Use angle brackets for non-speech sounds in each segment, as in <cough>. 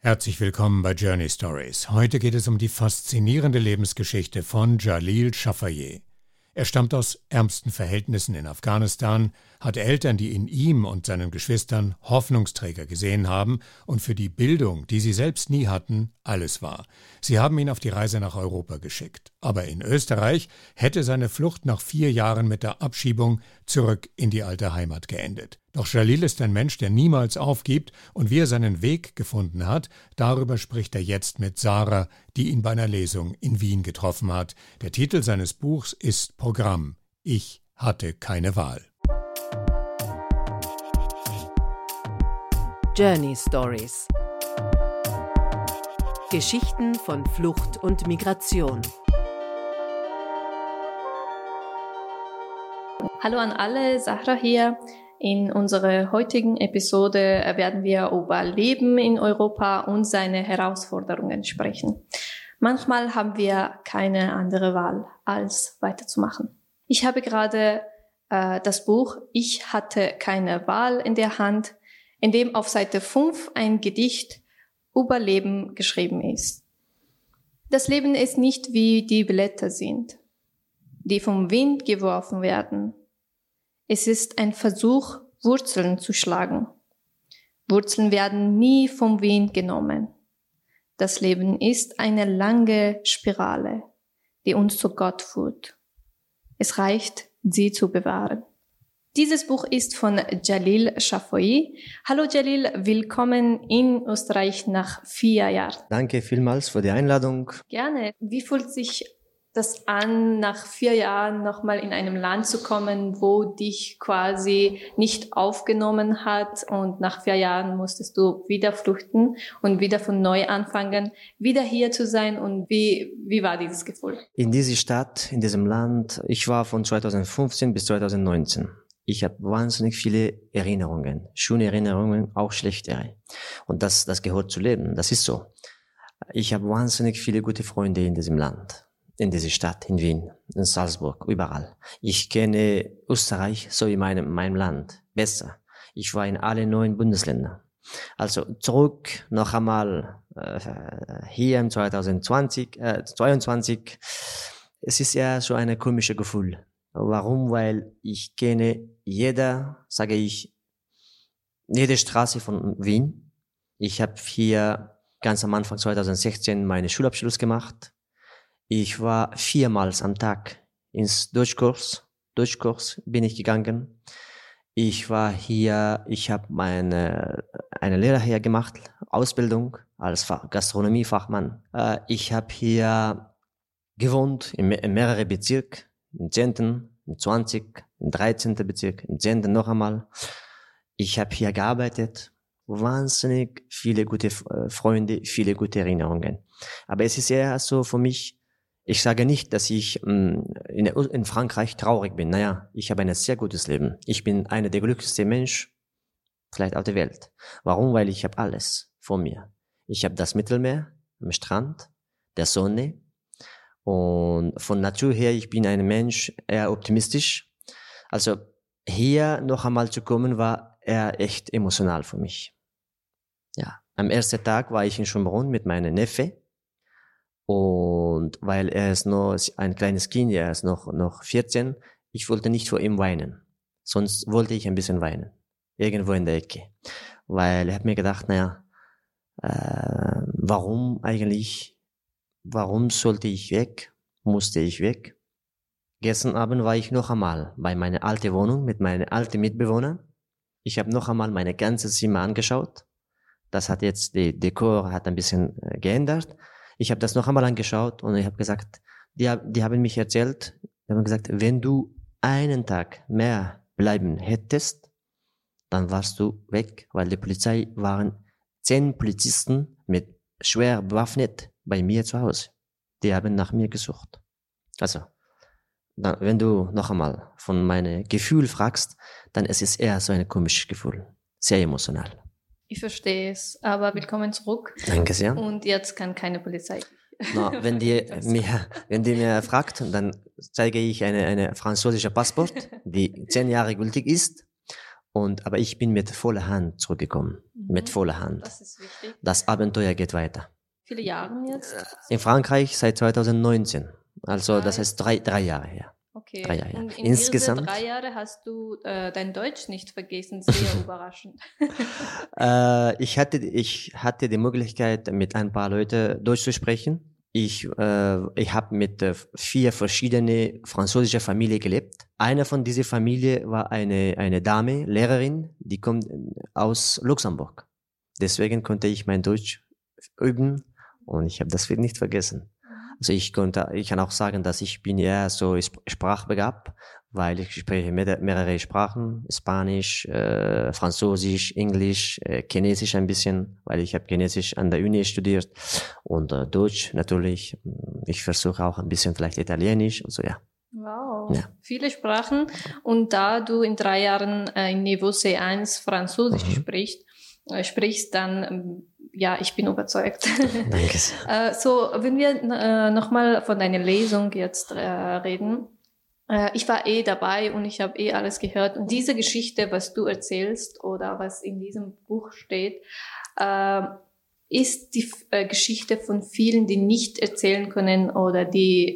Herzlich willkommen bei Journey Stories. Heute geht es um die faszinierende Lebensgeschichte von Jalil Shafayeh. Er stammt aus ärmsten Verhältnissen in Afghanistan, hat Eltern, die in ihm und seinen Geschwistern Hoffnungsträger gesehen haben und für die Bildung, die sie selbst nie hatten, alles war. Sie haben ihn auf die Reise nach Europa geschickt. Aber in Österreich hätte seine Flucht nach vier Jahren mit der Abschiebung zurück in die alte Heimat geendet. Doch Jalil ist ein Mensch, der niemals aufgibt und wie er seinen Weg gefunden hat, darüber spricht er jetzt mit Sarah, die ihn bei einer Lesung in Wien getroffen hat. Der Titel seines Buchs ist Programm. Ich hatte keine Wahl. Journey Stories Geschichten von Flucht und Migration. Hallo an alle, Sahra hier. In unserer heutigen Episode werden wir über Leben in Europa und seine Herausforderungen sprechen. Manchmal haben wir keine andere Wahl, als weiterzumachen. Ich habe gerade äh, das Buch Ich hatte keine Wahl in der Hand, in dem auf Seite 5 ein Gedicht über Leben geschrieben ist. Das Leben ist nicht wie die Blätter sind, die vom Wind geworfen werden, es ist ein Versuch, Wurzeln zu schlagen. Wurzeln werden nie vom Wind genommen. Das Leben ist eine lange Spirale, die uns zu Gott führt. Es reicht, sie zu bewahren. Dieses Buch ist von Jalil Shafoui. Hallo Jalil, willkommen in Österreich nach vier Jahren. Danke vielmals für die Einladung. Gerne. Wie fühlt sich das an, nach vier Jahren nochmal in einem Land zu kommen, wo dich quasi nicht aufgenommen hat und nach vier Jahren musstest du wieder flüchten und wieder von neu anfangen, wieder hier zu sein und wie, wie war dieses Gefühl? In dieser Stadt, in diesem Land, ich war von 2015 bis 2019. Ich habe wahnsinnig viele Erinnerungen, schöne Erinnerungen, auch schlechte. Und das, das gehört zu leben, das ist so. Ich habe wahnsinnig viele gute Freunde in diesem Land in diese Stadt, in Wien, in Salzburg, überall. Ich kenne Österreich so wie meinem, meinem Land besser. Ich war in alle neun Bundesländern. Also zurück noch einmal äh, hier im 2020, äh, 22. Es ist ja so ein komisches Gefühl. Warum? Weil ich kenne jeder, sage ich, jede Straße von Wien. Ich habe hier ganz am Anfang 2016 meine Schulabschluss gemacht ich war viermals am Tag ins Deutschkurs. Deutschkurs bin ich gegangen. Ich war hier, ich habe meine eine Lehre hier gemacht, Ausbildung als Gastronomiefachmann. Äh, ich habe hier gewohnt in, in mehrere Bezirke, im 10., im 20., im 13. Bezirk, im 10. noch einmal. Ich habe hier gearbeitet, wahnsinnig viele gute äh, Freunde, viele gute Erinnerungen. Aber es ist eher so für mich, ich sage nicht, dass ich mm, in, in Frankreich traurig bin. Naja, ich habe ein sehr gutes Leben. Ich bin einer der glücklichsten Menschen vielleicht auf der Welt. Warum? Weil ich habe alles vor mir. Ich habe das Mittelmeer am Strand, der Sonne. Und von Natur her, ich bin ein Mensch, eher optimistisch. Also hier noch einmal zu kommen, war eher echt emotional für mich. Ja, am ersten Tag war ich in Schönbrunn mit meinem Neffe. Und weil er ist noch ein kleines Kind, er ist noch, noch 14, ich wollte nicht vor ihm weinen. Sonst wollte ich ein bisschen weinen. Irgendwo in der Ecke. Weil er hat mir gedacht, naja, äh, warum eigentlich, warum sollte ich weg? Musste ich weg? Gestern Abend war ich noch einmal bei meiner alten Wohnung mit meinen alten Mitbewohnern. Ich habe noch einmal meine ganze Zimmer angeschaut. Das hat jetzt, die Dekor hat ein bisschen äh, geändert. Ich habe das noch einmal angeschaut und ich habe gesagt, die, die haben mich erzählt, die haben gesagt, wenn du einen Tag mehr bleiben hättest, dann warst du weg, weil die Polizei waren zehn Polizisten mit schwer bewaffnet bei mir zu Hause. Die haben nach mir gesucht. Also, dann, wenn du noch einmal von meinem Gefühl fragst, dann ist es eher so ein komisches Gefühl. Sehr emotional. Ich verstehe es, aber willkommen zurück. Danke sehr. Und jetzt kann keine Polizei. No, <laughs> wenn die mir, wenn die mir fragt, dann zeige ich eine, eine französische Passport, die zehn Jahre gültig ist. Und, aber ich bin mit voller Hand zurückgekommen. Mhm. Mit voller Hand. Das ist wichtig. Das Abenteuer geht weiter. Viele Jahre jetzt? In Frankreich seit 2019. Also Ah, das heißt drei, drei Jahre her. Okay. Drei Jahre. Und in Insgesamt- diese drei Jahre hast du äh, dein Deutsch nicht vergessen. Sehr <laughs> überraschend. Äh, ich, hatte, ich hatte die Möglichkeit, mit ein paar Leuten Deutsch zu sprechen. Ich, äh, ich habe mit äh, vier verschiedene französische Familien gelebt. Eine von dieser Familie war eine, eine Dame, Lehrerin, die kommt aus Luxemburg. Deswegen konnte ich mein Deutsch üben und ich habe das nicht vergessen. Also ich konnte, ich kann auch sagen, dass ich bin eher so sp- sprachbegabt, weil ich spreche mehr- mehrere Sprachen, Spanisch, äh, Französisch, Englisch, äh, Chinesisch ein bisschen, weil ich habe Chinesisch an der Uni studiert und äh, Deutsch natürlich. Ich versuche auch ein bisschen vielleicht Italienisch und so ja. Wow, Ja. viele Sprachen. Und da du in drei Jahren äh, in Niveau C1 Französisch Mhm. sprichst, äh, sprichst, dann, ähm, ja, ich bin überzeugt. <laughs> Danke. Äh, so, wenn wir äh, nochmal von deiner Lesung jetzt äh, reden. Äh, ich war eh dabei und ich habe eh alles gehört. Und diese Geschichte, was du erzählst oder was in diesem Buch steht, äh, ist die Geschichte von vielen, die nicht erzählen können oder die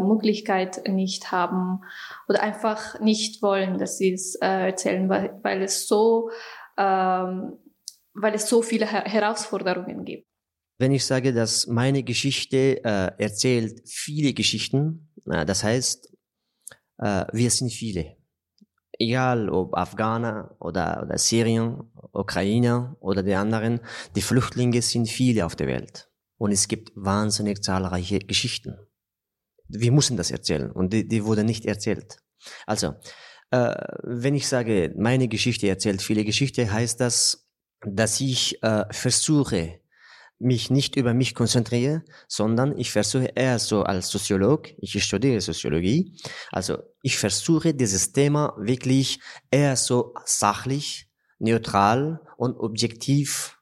Möglichkeit nicht haben oder einfach nicht wollen, dass sie es äh, erzählen, weil, weil es so, ähm, weil es so viele Her Herausforderungen gibt. Wenn ich sage, dass meine Geschichte äh, erzählt viele Geschichten, äh, das heißt, äh, wir sind viele. Egal ob Afghaner oder, oder Syrien, Ukrainer oder die anderen, die Flüchtlinge sind viele auf der Welt. Und es gibt wahnsinnig zahlreiche Geschichten. Wir müssen das erzählen und die, die wurden nicht erzählt. Also, äh, wenn ich sage, meine Geschichte erzählt viele Geschichten, heißt das, dass ich äh, versuche, mich nicht über mich konzentriere, sondern ich versuche eher so als Soziolog, ich studiere Soziologie, also ich versuche dieses Thema wirklich eher so sachlich, neutral und objektiv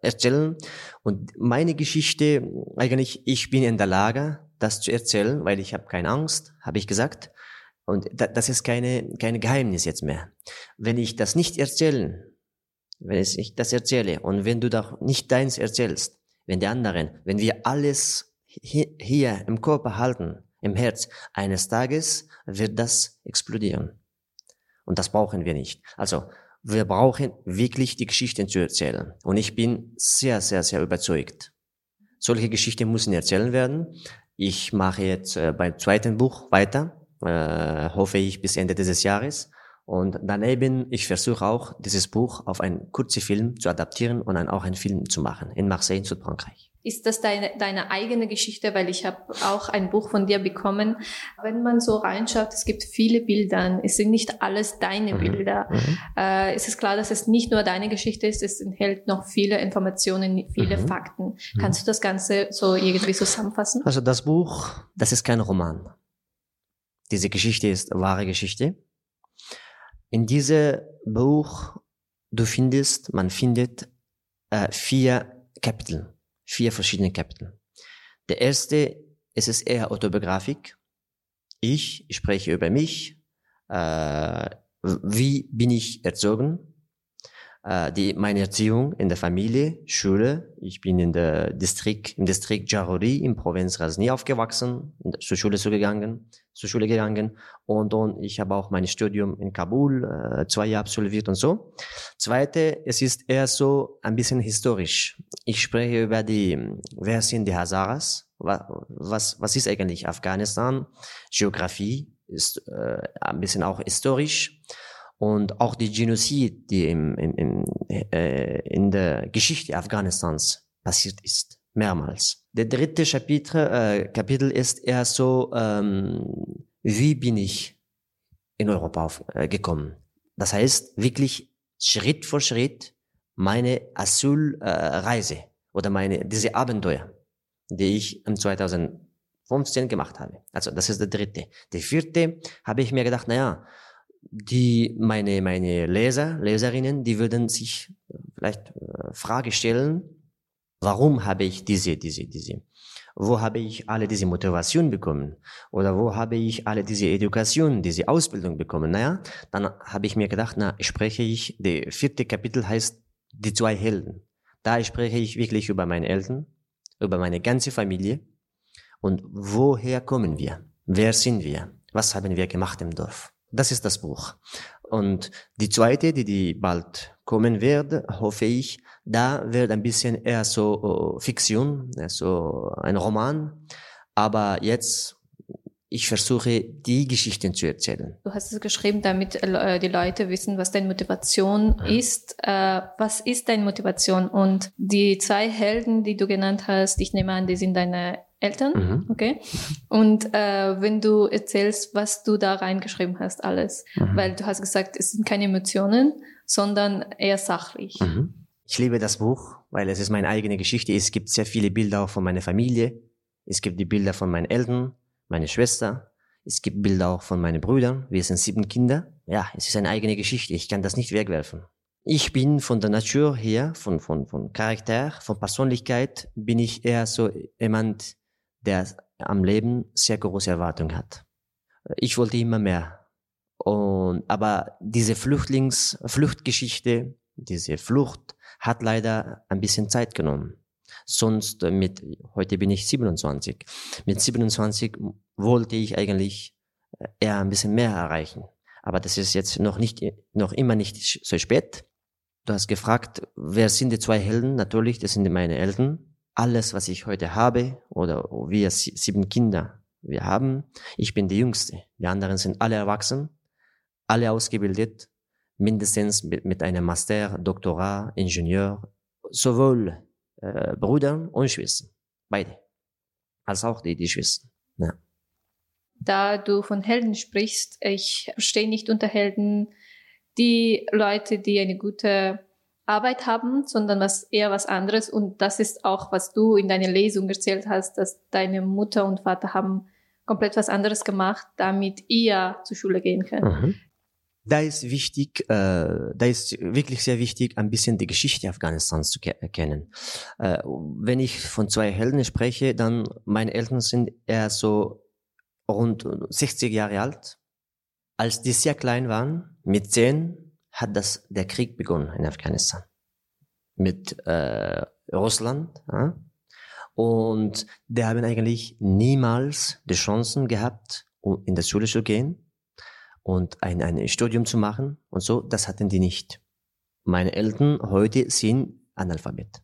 erzählen. Und meine Geschichte, eigentlich, ich bin in der Lage, das zu erzählen, weil ich habe keine Angst, habe ich gesagt. Und da, das ist keine, kein Geheimnis jetzt mehr. Wenn ich das nicht erzählen, wenn ich das erzähle und wenn du doch nicht deins erzählst, wenn die anderen, wenn wir alles hi- hier im Körper halten, im Herz, eines Tages wird das explodieren. Und das brauchen wir nicht. Also, wir brauchen wirklich die Geschichten zu erzählen. Und ich bin sehr, sehr, sehr überzeugt. Solche Geschichten müssen erzählen werden. Ich mache jetzt äh, beim zweiten Buch weiter, äh, hoffe ich bis Ende dieses Jahres. Und daneben, ich versuche auch, dieses Buch auf einen kurzen Film zu adaptieren und dann auch einen Film zu machen in Marseille in Südfrankreich. Ist das deine, deine eigene Geschichte? Weil ich habe auch ein Buch von dir bekommen. Wenn man so reinschaut, es gibt viele Bilder. Es sind nicht alles deine Mhm. Bilder. Mhm. Äh, es ist klar, dass es nicht nur deine Geschichte ist, es enthält noch viele Informationen, viele Mhm. Fakten. Kannst du das Ganze so irgendwie zusammenfassen? Also das Buch, das ist kein Roman. Diese Geschichte ist wahre Geschichte. In diesem Buch, du findest, man findet äh, vier Kapitel, vier verschiedene Kapitel. Der erste, es ist eher autobiografisch. Ich spreche über mich, äh, wie bin ich erzogen, äh, die, meine Erziehung in der Familie, Schule. Ich bin in der Distrikt, im Distrikt Jarori in Provinz Rasni aufgewachsen, zur Schule so gegangen, zur Schule gegangen und dann ich habe auch mein Studium in Kabul äh, zwei Jahre absolviert und so. Zweite, es ist eher so ein bisschen historisch. Ich spreche über die, wer sind die Hazaras? Was, was, was ist eigentlich Afghanistan? Geografie ist äh, ein bisschen auch historisch und auch die Genozid, die im, im, im, äh, in der Geschichte Afghanistans passiert ist, mehrmals. Der dritte Kapitel, äh, Kapitel ist eher so, ähm, wie bin ich in Europa auf, äh, gekommen? Das heißt wirklich Schritt für Schritt meine Asylreise äh, oder meine diese Abenteuer, die ich im 2015 gemacht habe. Also das ist der dritte. Der vierte habe ich mir gedacht, naja, die meine meine Leser Leserinnen die würden sich vielleicht äh, Frage stellen Warum habe ich diese, diese, diese? Wo habe ich alle diese Motivation bekommen? Oder wo habe ich alle diese Education, diese Ausbildung bekommen? Naja, dann habe ich mir gedacht, na, spreche ich, der vierte Kapitel heißt die zwei Helden. Da spreche ich wirklich über meine Eltern, über meine ganze Familie und woher kommen wir? Wer sind wir? Was haben wir gemacht im Dorf? Das ist das Buch. Und die zweite, die, die bald kommen wird, hoffe ich, da wird ein bisschen eher so uh, Fiktion, so ein Roman. Aber jetzt, ich versuche, die Geschichten zu erzählen. Du hast es geschrieben, damit äh, die Leute wissen, was deine Motivation ja. ist. Äh, was ist deine Motivation? Und die zwei Helden, die du genannt hast, ich nehme an, die sind deine Eltern, mhm. okay? Und äh, wenn du erzählst, was du da reingeschrieben hast, alles, mhm. weil du hast gesagt, es sind keine Emotionen, sondern eher sachlich. Mhm. Ich liebe das Buch, weil es ist meine eigene Geschichte. Es gibt sehr viele Bilder auch von meiner Familie. Es gibt die Bilder von meinen Eltern, meine Schwester. Es gibt Bilder auch von meinen Brüdern. Wir sind sieben Kinder. Ja, es ist eine eigene Geschichte. Ich kann das nicht wegwerfen. Ich bin von der Natur her, von, von, von Charakter, von Persönlichkeit, bin ich eher so jemand, der am Leben sehr große Erwartungen hat. Ich wollte immer mehr. Und, aber diese Flüchtlings, Fluchtgeschichte, diese Flucht hat leider ein bisschen Zeit genommen. Sonst mit, heute bin ich 27. Mit 27 wollte ich eigentlich eher ein bisschen mehr erreichen. Aber das ist jetzt noch nicht, noch immer nicht so spät. Du hast gefragt, wer sind die zwei Helden? Natürlich, das sind meine Eltern alles, was ich heute habe, oder wir sieben Kinder wir haben, ich bin die Jüngste. Die anderen sind alle erwachsen, alle ausgebildet, mindestens mit, mit einem Master, Doktorat, Ingenieur, sowohl äh, Brüder und Schwestern, beide, als auch die, die Schwestern. Ja. Da du von Helden sprichst, ich verstehe nicht unter Helden die Leute, die eine gute Arbeit haben, sondern was eher was anderes. Und das ist auch, was du in deiner Lesung erzählt hast, dass deine Mutter und Vater haben komplett was anderes gemacht, damit ihr zur Schule gehen könnt. Mhm. Da ist wichtig, äh, da ist wirklich sehr wichtig, ein bisschen die Geschichte Afghanistans zu erkennen. Äh, wenn ich von zwei Helden spreche, dann meine Eltern sind eher so rund 60 Jahre alt. Als die sehr klein waren, mit zehn, hat das der Krieg begonnen in Afghanistan mit äh, Russland. Ja? Und die haben eigentlich niemals die Chancen gehabt, um in der Schule zu gehen und ein, ein Studium zu machen und so. Das hatten die nicht. Meine Eltern heute sind Analphabet.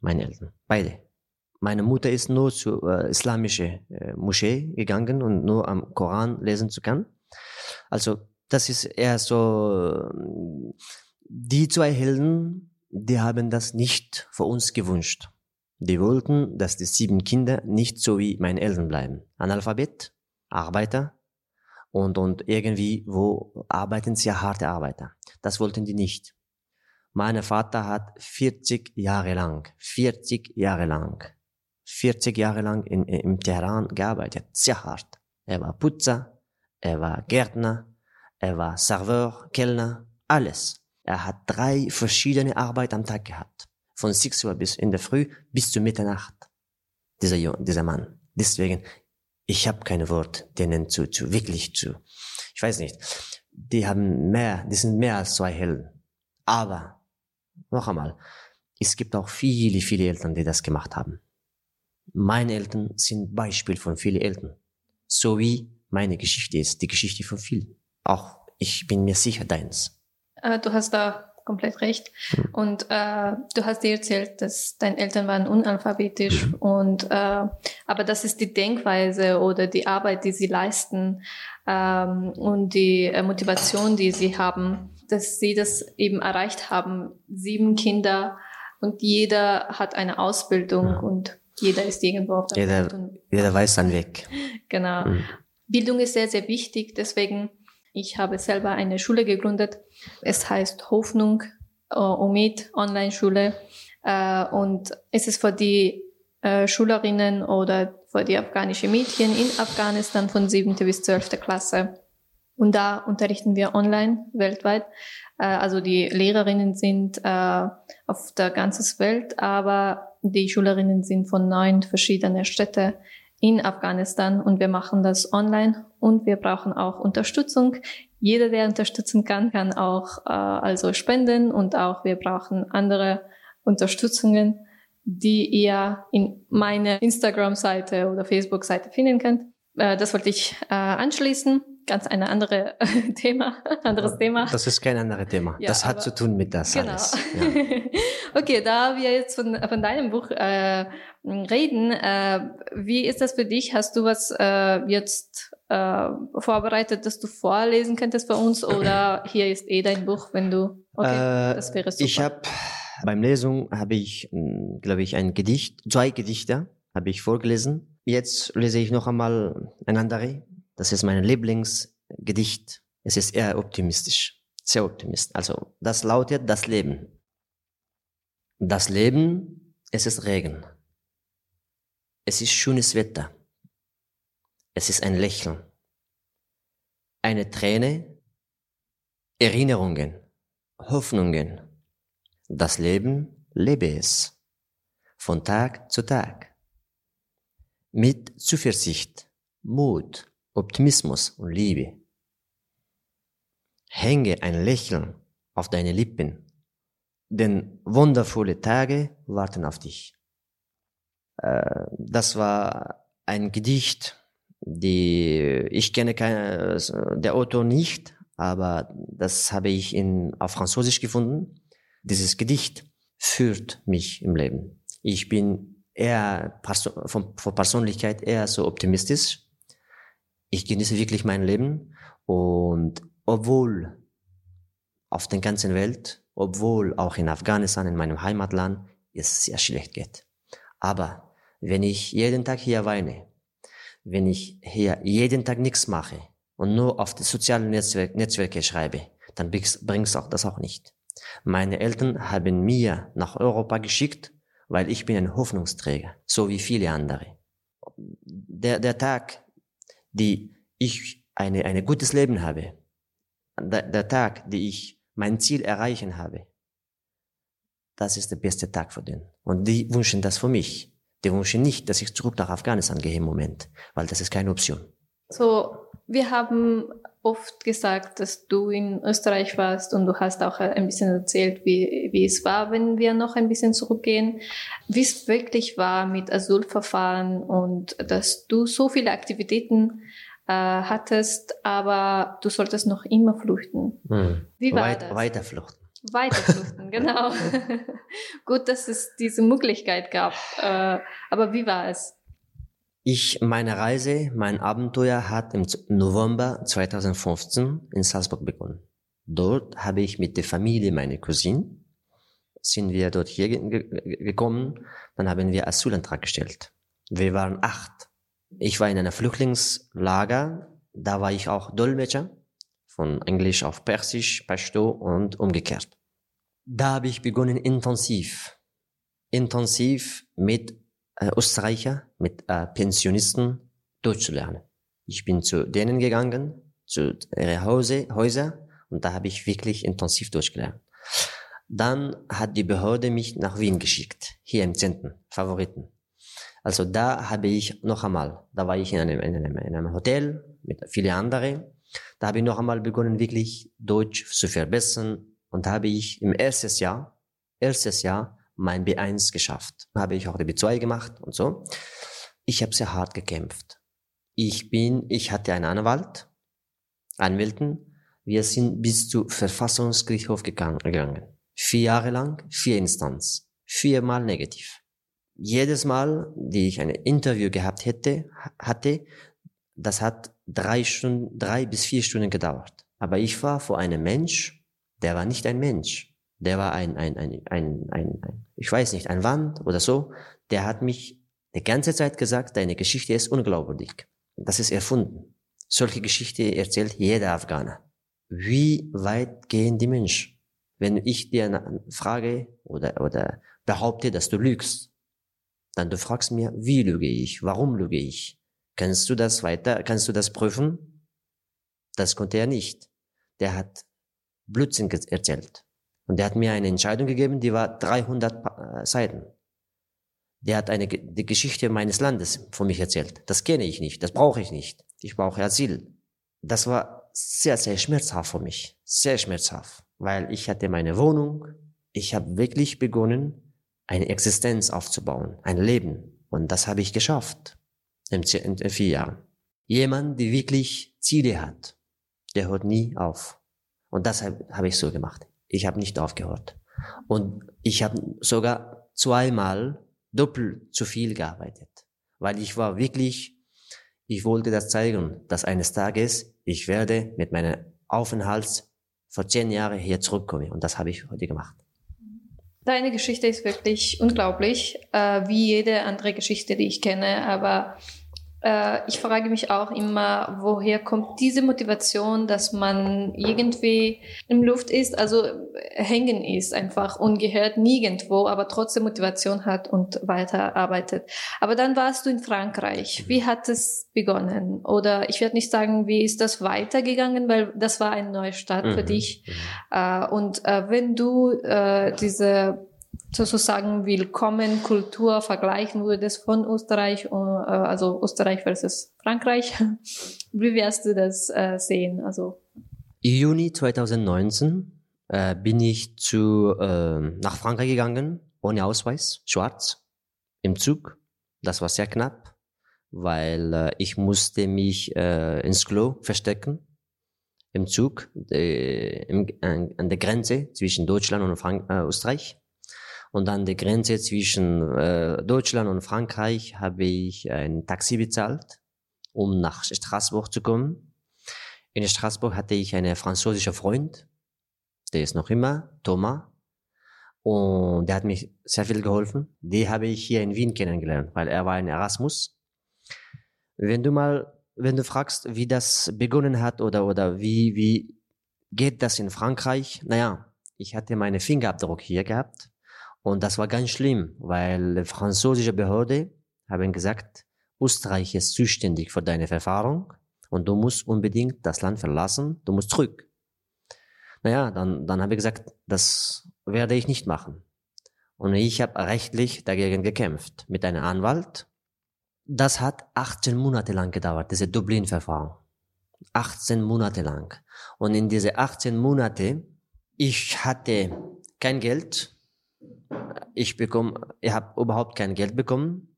Meine Eltern, beide. Meine Mutter ist nur zur äh, islamische äh, Moschee gegangen und nur am Koran lesen zu können. Also das ist eher so, die zwei Helden, die haben das nicht für uns gewünscht. Die wollten, dass die sieben Kinder nicht so wie meine Eltern bleiben. Analphabet, Arbeiter und, und irgendwie, wo arbeiten sehr harte Arbeiter. Das wollten die nicht. Mein Vater hat 40 Jahre lang, 40 Jahre lang, 40 Jahre lang in, im Teheran gearbeitet, sehr hart. Er war Putzer, er war Gärtner, er war Serveur, Kellner, alles. Er hat drei verschiedene Arbeit am Tag gehabt. Von 6 Uhr bis in der Früh bis zur Mitternacht. Dieser, dieser Mann. Deswegen, ich habe keine Wort, denen zu, zu, wirklich zu. Ich weiß nicht. Die haben mehr, die sind mehr als zwei Helden. Aber, noch einmal, es gibt auch viele, viele Eltern, die das gemacht haben. Meine Eltern sind Beispiel von vielen Eltern. So wie meine Geschichte ist, die Geschichte von vielen auch, ich bin mir sicher, deins. Äh, du hast da komplett recht. Mhm. Und äh, du hast dir erzählt, dass deine Eltern waren unalphabetisch mhm. und äh, aber das ist die Denkweise oder die Arbeit, die sie leisten ähm, und die äh, Motivation, die sie haben, dass sie das eben erreicht haben. Sieben Kinder und jeder hat eine Ausbildung mhm. und jeder ist irgendwo auf der jeder, Welt. Jeder weiß dann weg. <laughs> Genau. Mhm. Bildung ist sehr, sehr wichtig. Deswegen ich habe selber eine Schule gegründet. Es heißt Hoffnung äh, Omid Online-Schule. Äh, und es ist für die äh, Schülerinnen oder für die afghanische Mädchen in Afghanistan von siebte bis zwölfte Klasse. Und da unterrichten wir online weltweit. Also die Lehrerinnen sind auf der ganzen Welt, aber die Schülerinnen sind von neun verschiedenen Städten in Afghanistan und wir machen das online und wir brauchen auch Unterstützung. Jeder, der unterstützen kann, kann auch äh, also spenden und auch wir brauchen andere Unterstützungen, die ihr in meiner Instagram-Seite oder Facebook-Seite finden könnt. Äh, das wollte ich äh, anschließen ganz eine andere <laughs> Thema, anderes Thema. Das ist kein anderes Thema. Ja, das hat zu tun mit das genau. alles. Ja. <laughs> okay, da wir jetzt von, von deinem Buch äh, reden, äh, wie ist das für dich? Hast du was äh, jetzt äh, vorbereitet, dass du vorlesen könntest für uns oder <clears throat> hier ist eh dein Buch, wenn du okay, äh, das wäre super. Ich habe beim Lesung habe ich, hm, glaube ich, ein Gedicht, zwei Gedichte habe ich vorgelesen. Jetzt lese ich noch einmal ein anderes das ist mein Lieblingsgedicht. Es ist eher optimistisch, sehr optimistisch. Also das lautet das Leben. Das Leben, es ist Regen. Es ist schönes Wetter. Es ist ein Lächeln. Eine Träne, Erinnerungen, Hoffnungen. Das Leben, lebe es. Von Tag zu Tag. Mit Zuversicht, Mut, Optimismus und Liebe. Hänge ein Lächeln auf deine Lippen, denn wundervolle Tage warten auf dich. Äh, das war ein Gedicht, die ich kenne keine, der Autor nicht, aber das habe ich in, auf Französisch gefunden. Dieses Gedicht führt mich im Leben. Ich bin eher von, von Persönlichkeit eher so optimistisch ich genieße wirklich mein Leben und obwohl auf der ganzen Welt, obwohl auch in Afghanistan, in meinem Heimatland, es sehr schlecht geht. Aber wenn ich jeden Tag hier weine, wenn ich hier jeden Tag nichts mache und nur auf die sozialen Netzwerk, Netzwerke schreibe, dann bringt's auch das auch nicht. Meine Eltern haben mir nach Europa geschickt, weil ich bin ein Hoffnungsträger, so wie viele andere. Der, der Tag, die ich eine, ein gutes Leben habe, der, der Tag, die ich mein Ziel erreichen habe, das ist der beste Tag für den. Und die wünschen das für mich. Die wünschen nicht, dass ich zurück nach Afghanistan gehe im Moment, weil das ist keine Option. So, wir haben oft gesagt, dass du in Österreich warst und du hast auch ein bisschen erzählt, wie, wie es war, wenn wir noch ein bisschen zurückgehen, wie es wirklich war mit Asylverfahren und dass du so viele Aktivitäten äh, hattest, aber du solltest noch immer flüchten. Hm. Wie war Weit, das? Weiter flüchten. Weiter flüchten, <laughs> genau. <laughs> Gut, dass es diese Möglichkeit gab. Äh, aber wie war es? Ich, meine Reise, mein Abenteuer hat im November 2015 in Salzburg begonnen. Dort habe ich mit der Familie meiner Cousine, sind wir dort hier gekommen, dann haben wir Asylantrag gestellt. Wir waren acht. Ich war in einer Flüchtlingslager, da war ich auch Dolmetscher, von Englisch auf Persisch, Pashto und umgekehrt. Da habe ich begonnen intensiv, intensiv mit äh, Österreicher, mit äh, Pensionisten Deutsch zu lernen. Ich bin zu denen gegangen, zu ihren Hause, Häuser und da habe ich wirklich intensiv Deutsch gelernt. Dann hat die Behörde mich nach Wien geschickt, hier im Zentrum, Favoriten. Also da habe ich noch einmal, da war ich in einem, in einem, in einem Hotel mit vielen anderen, da habe ich noch einmal begonnen, wirklich Deutsch zu verbessern und da habe ich im ersten Jahr, erstes Jahr mein B1 geschafft. Habe ich auch die B2 gemacht und so. Ich habe sehr hart gekämpft. Ich bin, ich hatte einen Anwalt, Anwälten. Wir sind bis zu Verfassungsgerichtshof gegangen. Vier Jahre lang, vier Instanz. Viermal negativ. Jedes Mal, die ich ein Interview gehabt hätte, hatte, das hat drei Stunden, drei bis vier Stunden gedauert. Aber ich war vor einem Mensch, der war nicht ein Mensch der war ein, ein, ein, ein, ein, ein, ich weiß nicht, ein Wand oder so, der hat mich die ganze Zeit gesagt, deine Geschichte ist unglaublich. Das ist erfunden. Solche Geschichte erzählt jeder Afghaner. Wie weit gehen die Menschen? Wenn ich dir frage oder, oder behaupte, dass du lügst, dann du fragst mir, wie lüge ich? Warum lüge ich? Kannst du das weiter, kannst du das prüfen? Das konnte er nicht. Der hat Blödsinn erzählt. Und der hat mir eine Entscheidung gegeben, die war 300 äh, Seiten. der hat eine, die Geschichte meines Landes von mich erzählt. Das kenne ich nicht, das brauche ich nicht. Ich brauche Asyl. Das war sehr, sehr schmerzhaft für mich. Sehr schmerzhaft. Weil ich hatte meine Wohnung. Ich habe wirklich begonnen, eine Existenz aufzubauen, ein Leben. Und das habe ich geschafft in, vier Jahren. Jemand, der wirklich Ziele hat, der hört nie auf. Und das habe hab ich so gemacht. Ich habe nicht aufgehört. Und ich habe sogar zweimal doppelt zu viel gearbeitet, weil ich war wirklich, ich wollte das zeigen, dass eines Tages ich werde mit meiner Aufenthalts vor zehn Jahren hier zurückkommen. Und das habe ich heute gemacht. Deine Geschichte ist wirklich unglaublich, äh, wie jede andere Geschichte, die ich kenne. Aber äh, ich frage mich auch immer, woher kommt diese Motivation, dass man irgendwie im Luft ist, also hängen ist, einfach ungehört nirgendwo, aber trotzdem Motivation hat und weiterarbeitet. Aber dann warst du in Frankreich. Wie hat es begonnen? Oder ich werde nicht sagen, wie ist das weitergegangen, weil das war eine neue Stadt für mhm. dich. Mhm. Äh, und äh, wenn du äh, diese sozusagen willkommen Kultur vergleichen würdest von Österreich, äh, also Österreich versus Frankreich, <laughs> wie wirst du das äh, sehen? Also Juni 2019 äh, bin ich zu, äh, nach Frankreich gegangen, ohne Ausweis, schwarz, im Zug. Das war sehr knapp, weil äh, ich musste mich äh, ins Klo verstecken im Zug äh, im, an, an der Grenze zwischen Deutschland und Frank Österreich. Und an der Grenze zwischen äh, Deutschland und Frankreich habe ich ein Taxi bezahlt, um nach Straßburg zu kommen. In Straßburg hatte ich einen französischen Freund, der ist noch immer, Thomas. Und der hat mich sehr viel geholfen. Die habe ich hier in Wien kennengelernt, weil er war ein Erasmus. Wenn du mal, wenn du fragst, wie das begonnen hat oder, oder wie, wie geht das in Frankreich? Naja, ich hatte meine Fingerabdruck hier gehabt und das war ganz schlimm, weil französische Behörde haben gesagt, Österreich ist zuständig für deine Verfahren und du musst unbedingt das Land verlassen, du musst zurück. Naja, dann, dann habe ich gesagt, das werde ich nicht machen. Und ich habe rechtlich dagegen gekämpft mit einem Anwalt. Das hat 18 Monate lang gedauert, diese Dublin-Verfahren. 18 Monate lang. Und in diese 18 Monate, ich hatte kein Geld, ich bekomme, ich habe überhaupt kein Geld bekommen.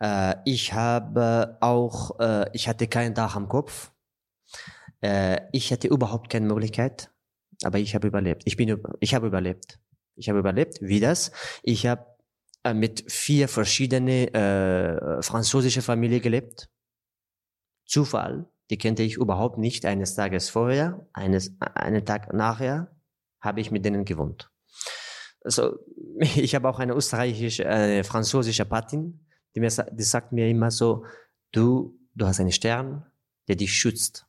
Äh, ich habe auch, äh, ich hatte kein Dach am Kopf. Äh, ich hatte überhaupt keine Möglichkeit, aber ich habe überlebt. Ich bin, ich habe überlebt. Ich habe überlebt. Wie das? Ich habe äh, mit vier verschiedene äh, französische Familien gelebt. Zufall. Die kannte ich überhaupt nicht. Eines Tages vorher, eines, einen Tag nachher habe ich mit denen gewohnt. Also, <laughs> ich habe auch eine österreichische, eine französische Patin, die, mir, die sagt mir immer so, du, du hast einen Stern, der dich schützt.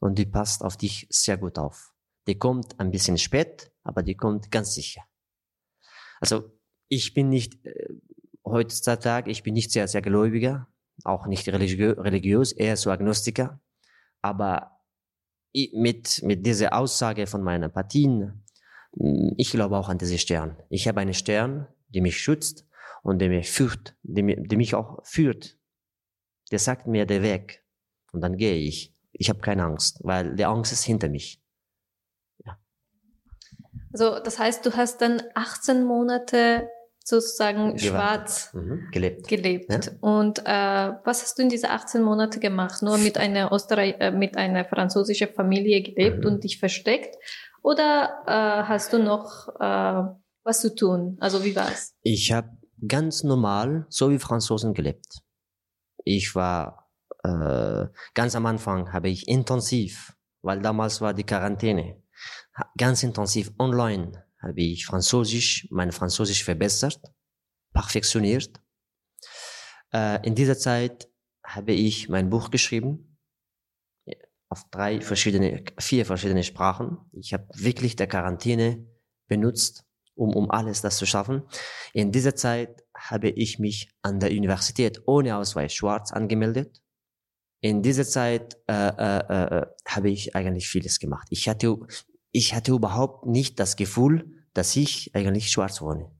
Und die passt auf dich sehr gut auf. Die kommt ein bisschen spät, aber die kommt ganz sicher. Also, ich bin nicht, äh, heutzutage, ich bin nicht sehr, sehr gläubiger, auch nicht religiö religiös, eher so Agnostiker. Aber mit, mit dieser Aussage von meiner Patin, ich glaube auch an diese Stern. Ich habe einen Stern, der mich schützt und der mich führt, der, der mich auch führt. Der sagt mir der Weg. Und dann gehe ich. Ich habe keine Angst, weil die Angst ist hinter mich. Ja. Also das heißt, du hast dann 18 Monate sozusagen Gewartet. schwarz mhm. gelebt. gelebt. Ja? Und äh, was hast du in diese 18 Monate gemacht? Nur mit einer Österreich, äh, mit einer französischen Familie gelebt mhm. und dich versteckt? Oder äh, hast du noch äh, was zu tun? Also wie war's? Ich habe ganz normal, so wie Franzosen gelebt. Ich war äh, ganz am Anfang habe ich intensiv, weil damals war die Quarantäne, ganz intensiv online habe ich Französisch, mein Französisch verbessert, perfektioniert. Äh, in dieser Zeit habe ich mein Buch geschrieben auf drei verschiedene, vier verschiedene Sprachen. Ich habe wirklich der Quarantäne benutzt, um, um alles das zu schaffen. In dieser Zeit habe ich mich an der Universität ohne Ausweis schwarz angemeldet. In dieser Zeit äh, äh, äh, habe ich eigentlich vieles gemacht. Ich hatte, ich hatte überhaupt nicht das Gefühl, dass ich eigentlich schwarz wohne.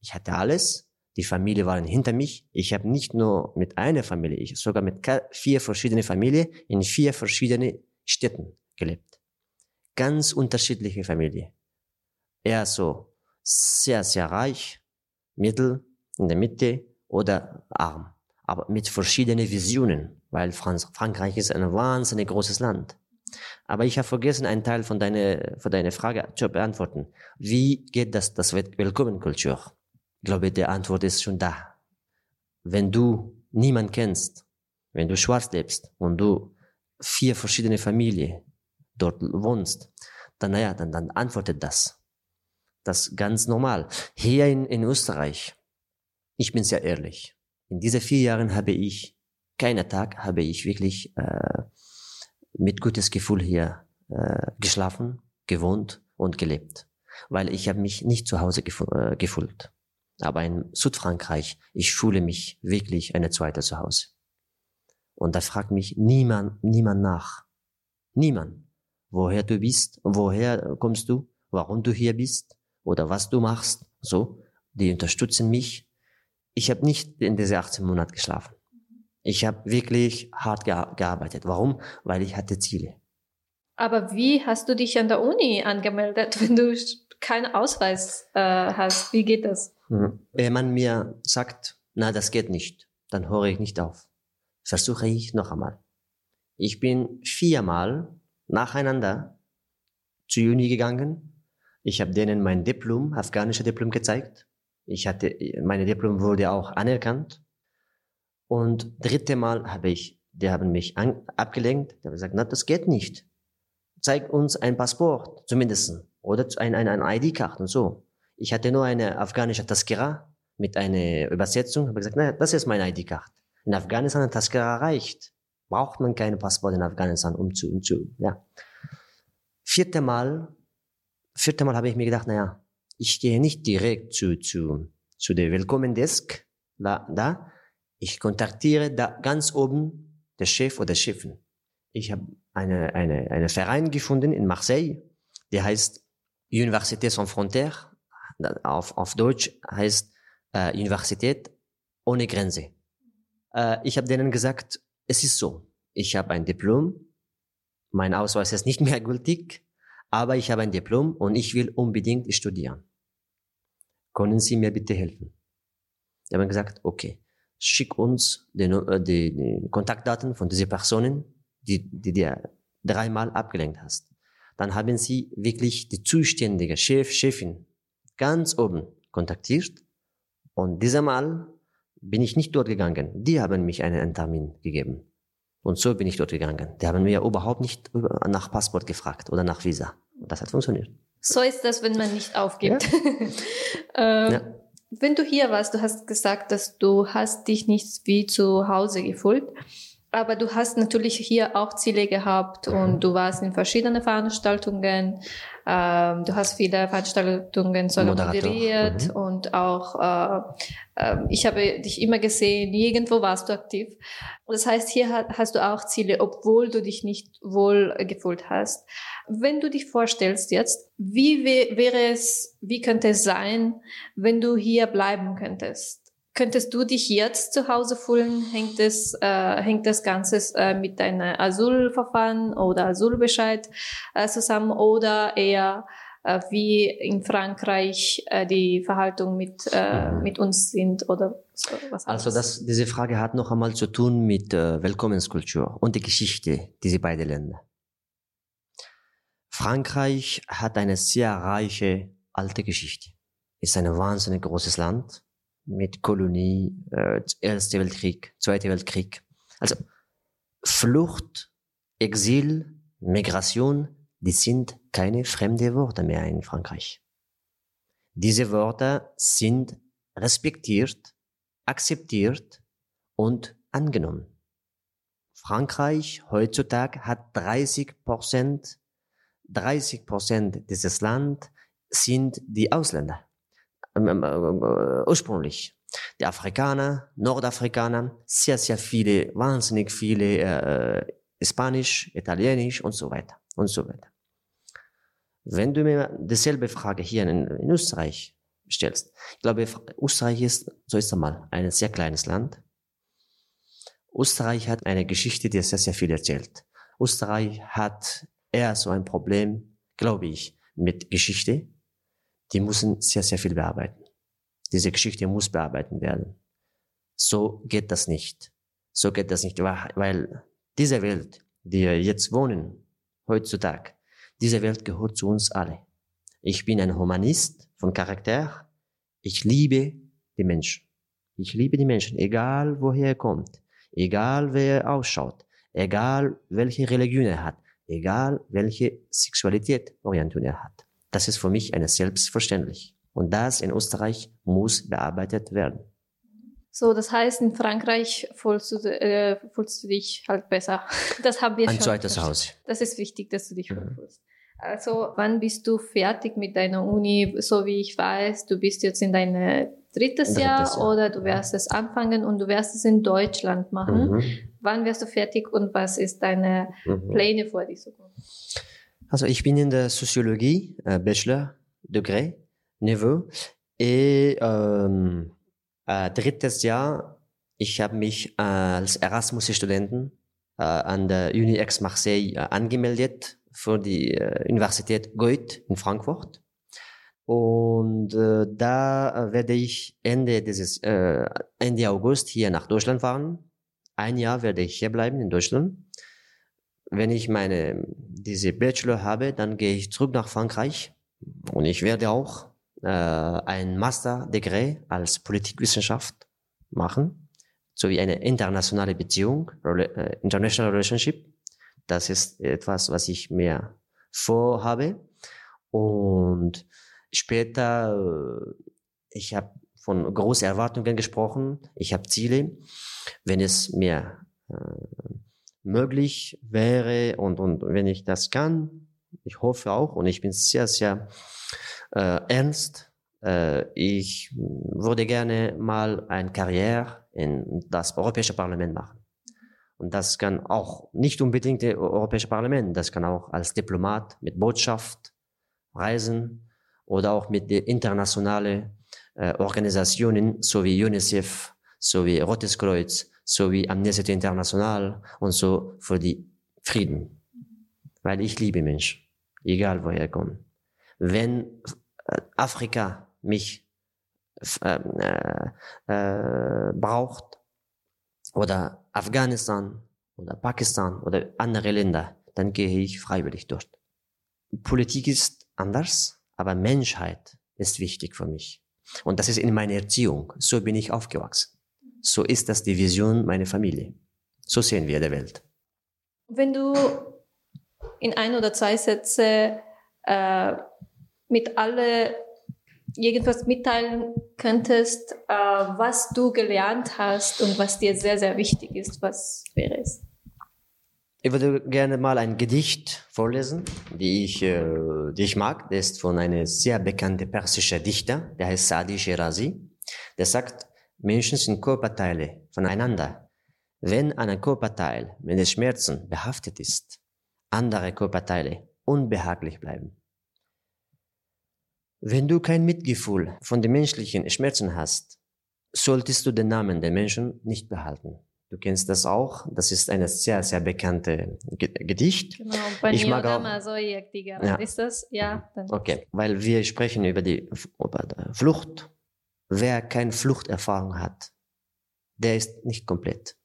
Ich hatte alles, Die Familie waren hinter mich. Ich habe nicht nur mit einer Familie, ich sogar mit vier verschiedenen Familien in vier verschiedenen Städten gelebt. Ganz unterschiedliche Familie. Er so sehr, sehr reich, mittel, in der Mitte oder arm. Aber mit verschiedenen Visionen, weil Franz Frankreich ist ein wahnsinnig großes Land. Aber ich habe vergessen, einen Teil von deiner, von deiner Frage zu beantworten. Wie geht das, das Willkommenkultur? Ich glaube, die Antwort ist schon da. Wenn du niemand kennst, wenn du schwarz lebst und du vier verschiedene Familien dort wohnst, dann, naja, dann, dann antwortet das. Das ganz normal. Hier in, in Österreich, ich bin sehr ehrlich. In diesen vier Jahren habe ich, keinen Tag habe ich wirklich äh, mit gutes Gefühl hier äh, geschlafen, gewohnt und gelebt. Weil ich habe mich nicht zu Hause gef äh, gefühlt. Aber in Südfrankreich, ich fühle mich wirklich eine zweite Zuhause. Und da fragt mich niemand, niemand nach. Niemand. Woher du bist, woher kommst du, warum du hier bist oder was du machst. So, die unterstützen mich. Ich habe nicht in diese 18 Monate geschlafen. Ich habe wirklich hart gearbeitet. Warum? Weil ich hatte Ziele. Aber wie hast du dich an der Uni angemeldet, <laughs> wenn du keinen Ausweis äh, hast? Wie geht das? Mhm. Wenn man mir sagt, na, das geht nicht, dann höre ich nicht auf. Versuche ich noch einmal. Ich bin viermal nacheinander zur Uni gegangen. Ich habe denen mein Diplom, afghanische Diplom gezeigt. Ich hatte, meine Diplom wurde auch anerkannt. Und dritte Mal habe ich, die haben mich an, abgelenkt. Die haben gesagt, na, das geht nicht. Zeig uns ein Passport, zumindest. Oder ein, ein, ein ID-Karte und so. Ich hatte nur eine afghanische Taskira mit einer Übersetzung. Habe gesagt, na, das ist meine ID-Karte. In Afghanistan eine Taskira reicht. Braucht man keine Passport in Afghanistan, um zu, um zu, ja. Vierte Mal, vierte Mal habe ich mir gedacht, na ja, ich gehe nicht direkt zu, zu, zu der Willkommen Desk, da, da. Ich kontaktiere da ganz oben der Chef oder Chefin. Ich habe eine, eine, eine Verein gefunden in Marseille, der heißt Université Sans Frontières auf, auf Deutsch heißt äh, Universität ohne Grenze. Äh, ich habe denen gesagt, es ist so, ich habe ein Diplom, mein Ausweis ist nicht mehr <laughs> gültig, aber ich habe ein Diplom und ich will unbedingt studieren. Können Sie mir bitte helfen? Die haben gesagt, okay, schick uns die, äh, die, die Kontaktdaten von diesen Personen, die, die dir dreimal abgelenkt hast. Dann haben sie wirklich die zuständige Chef, Chefin ganz oben kontaktiert und dieser Mal bin ich nicht dort gegangen. Die haben mich einen, Termin gegeben. Und so bin ich dort gegangen. Die haben mir überhaupt nicht nach Passport gefragt oder nach Visa. Und das hat funktioniert. So ist das, wenn man nicht aufgibt. Ja. <laughs> ähm, ja. Wenn du hier warst, du hast gesagt, dass du hast dich nicht wie zu Hause gefühlt. Aber du hast natürlich hier auch Ziele gehabt und du warst in verschiedenen Veranstaltungen. Ähm, du hast viele Veranstaltungen sogar moderiert mhm. und auch äh, äh, ich habe dich immer gesehen, nirgendwo warst du aktiv. Das heißt, hier hast du auch Ziele, obwohl du dich nicht wohl gefühlt hast. Wenn du dich vorstellst jetzt, wie wäre es, wie könnte es sein, wenn du hier bleiben könntest? Könntest du dich jetzt zu Hause fühlen? Hängt es, äh, hängt das Ganze äh, mit deinem Asylverfahren oder Asylbescheid äh, zusammen oder eher äh, wie in Frankreich äh, die Verhaltung mit, äh, mhm. mit uns sind oder so, was Also das, diese Frage hat noch einmal zu tun mit äh, Willkommenskultur und die Geschichte dieser beiden Länder. Frankreich hat eine sehr reiche alte Geschichte. Ist ein wahnsinnig großes Land mit Kolonie, äh, Erster Weltkrieg, Zweiter Weltkrieg. Also Flucht, Exil, Migration, die sind keine fremde Worte mehr in Frankreich. Diese Worte sind respektiert, akzeptiert und angenommen. Frankreich heutzutage hat 30 Prozent, 30 Prozent dieses Land sind die Ausländer. Ähm, ähm, äh, ursprünglich. Die Afrikaner, Nordafrikaner, sehr, sehr viele, wahnsinnig viele äh, Spanisch, Italienisch und so weiter und so weiter. Wenn du mir dieselbe Frage hier in, in Österreich stellst. Ich glaube, Österreich ist, so ist es mal, ein sehr kleines Land. Österreich hat eine Geschichte, die sehr, sehr viel erzählt. Österreich hat eher so ein Problem, glaube ich, mit Geschichte. Die müssen sehr, sehr viel bearbeiten. Diese Geschichte muss bearbeitet werden. So geht das nicht. So geht das nicht, weil diese Welt, die wir jetzt wohnen, heutzutage, diese Welt gehört zu uns alle. Ich bin ein Humanist von Charakter. Ich liebe die Menschen. Ich liebe die Menschen, egal woher er kommt, egal wer er ausschaut, egal welche Religion er hat, egal welche Sexualität Orientierung er hat. Das ist für mich eine selbstverständlich. Und das in Österreich muss bearbeitet werden. So, das heißt, in Frankreich fühlst du, äh, fühlst du dich halt besser. <laughs> Das haben wir Ein schon. zweites Haus. Das ist wichtig, dass du dich Mhm. wohlfühlst. Also, wann bist du fertig mit deiner Uni? So wie ich weiß, du bist jetzt in dein drittes, Drittes Jahr, Jahr. oder du wirst es anfangen und du wirst es in Deutschland machen. Mhm. Wann wirst du fertig und was ist deine Mhm. Pläne für die Zukunft? Also ich bin in der Soziologie, äh, Bachelor, Degré, Niveau. Et ähm, äh, drittes Jahr, ich habe mich äh, als Erasmus-Studenten äh, an der Uni Aix-Marseille äh, angemeldet für die äh, Universität Goethe in Frankfurt. Und äh, da werde ich Ende dieses Ende August hier nach Deutschland fahren. Ein Jahr werde ich hier bleiben in Deutschland wenn ich meine diese Bachelor habe, dann gehe ich zurück nach Frankreich und ich werde auch äh, ein Master Degree als Politikwissenschaft machen, sowie eine internationale Beziehung, Rela äh, International Relationship. Das ist etwas, was ich mir vorhabe. Und später äh, ich habe von großen Erwartungen gesprochen, ich habe Ziele, wenn es mir äh, möglich wäre und, und wenn ich das kann, ich hoffe auch und ich bin sehr, sehr äh, ernst. Äh, ich würde gerne mal eine Karriere in das Europäische Parlament machen. Und das kann auch nicht unbedingt das Europäische Parlament, das kann auch als Diplomat mit Botschaft reisen oder auch mit internationalen äh, Organisationen sowie UNICEF, sowie Rotes Kreuz, sowie Amnesty International und so für die Frieden. Weil ich liebe Menschen, egal woher kommen. Wenn äh, Afrika mich äh, äh, braucht oder Afghanistan oder Pakistan oder andere Länder, dann gehe ich freiwillig dort. Politik ist anders, aber Menschheit ist wichtig für mich. Und das ist in meiner Erziehung. So bin ich aufgewachsen. So ist das die Vision meiner Familie. So sehen wir die Welt. Wenn du in ein oder zwei Sätze äh, mit alle irgendwas mitteilen könntest, äh, was du gelernt hast und was dir sehr, sehr wichtig ist, was wäre es? Ich würde gerne mal ein Gedicht vorlesen, die ich, äh, die ich mag. Der ist von einem sehr bekannten persischen Dichter, der heißt Sadi Shirazi. Der sagt, Menschen sind Körperteile voneinander. Wenn ein Körperteil mit Schmerzen behaftet ist, andere Körperteile unbehaglich bleiben. Wenn du kein Mitgefühl von den menschlichen Schmerzen hast, solltest du den Namen der Menschen nicht behalten. Du kennst das auch. Das ist eine sehr, sehr bekannte Gedicht. Genau, Ich mag auch- Ja. Ja. Ist das? Ja. Dann. Okay, weil wir sprechen über die, über die Flucht. Wer keine Fluchterfahrung hat, der ist nicht komplett.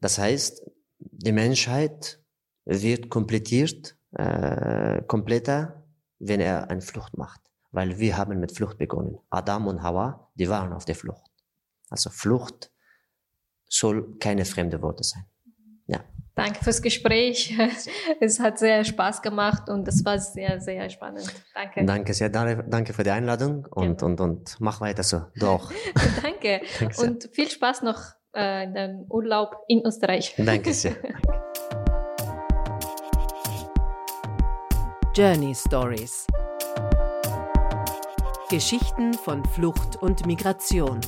Das heißt, die Menschheit wird komplettiert, äh, kompletter, wenn er eine Flucht macht. Weil wir haben mit Flucht begonnen. Adam und Hawa, die waren auf der Flucht. Also Flucht soll keine fremde Worte sein. Ja. Danke fürs Gespräch. <laughs> Es hat sehr Spaß gemacht und es war sehr, sehr spannend. Danke. Danke sehr, danke für die Einladung und, Gerne. und, und mach weiter so. Doch. <laughs> Danke. <laughs> Danke. Und viel Spaß noch äh, in deinem Urlaub in Österreich. Danke sehr. Journey Stories. Geschichten von Flucht und Migration.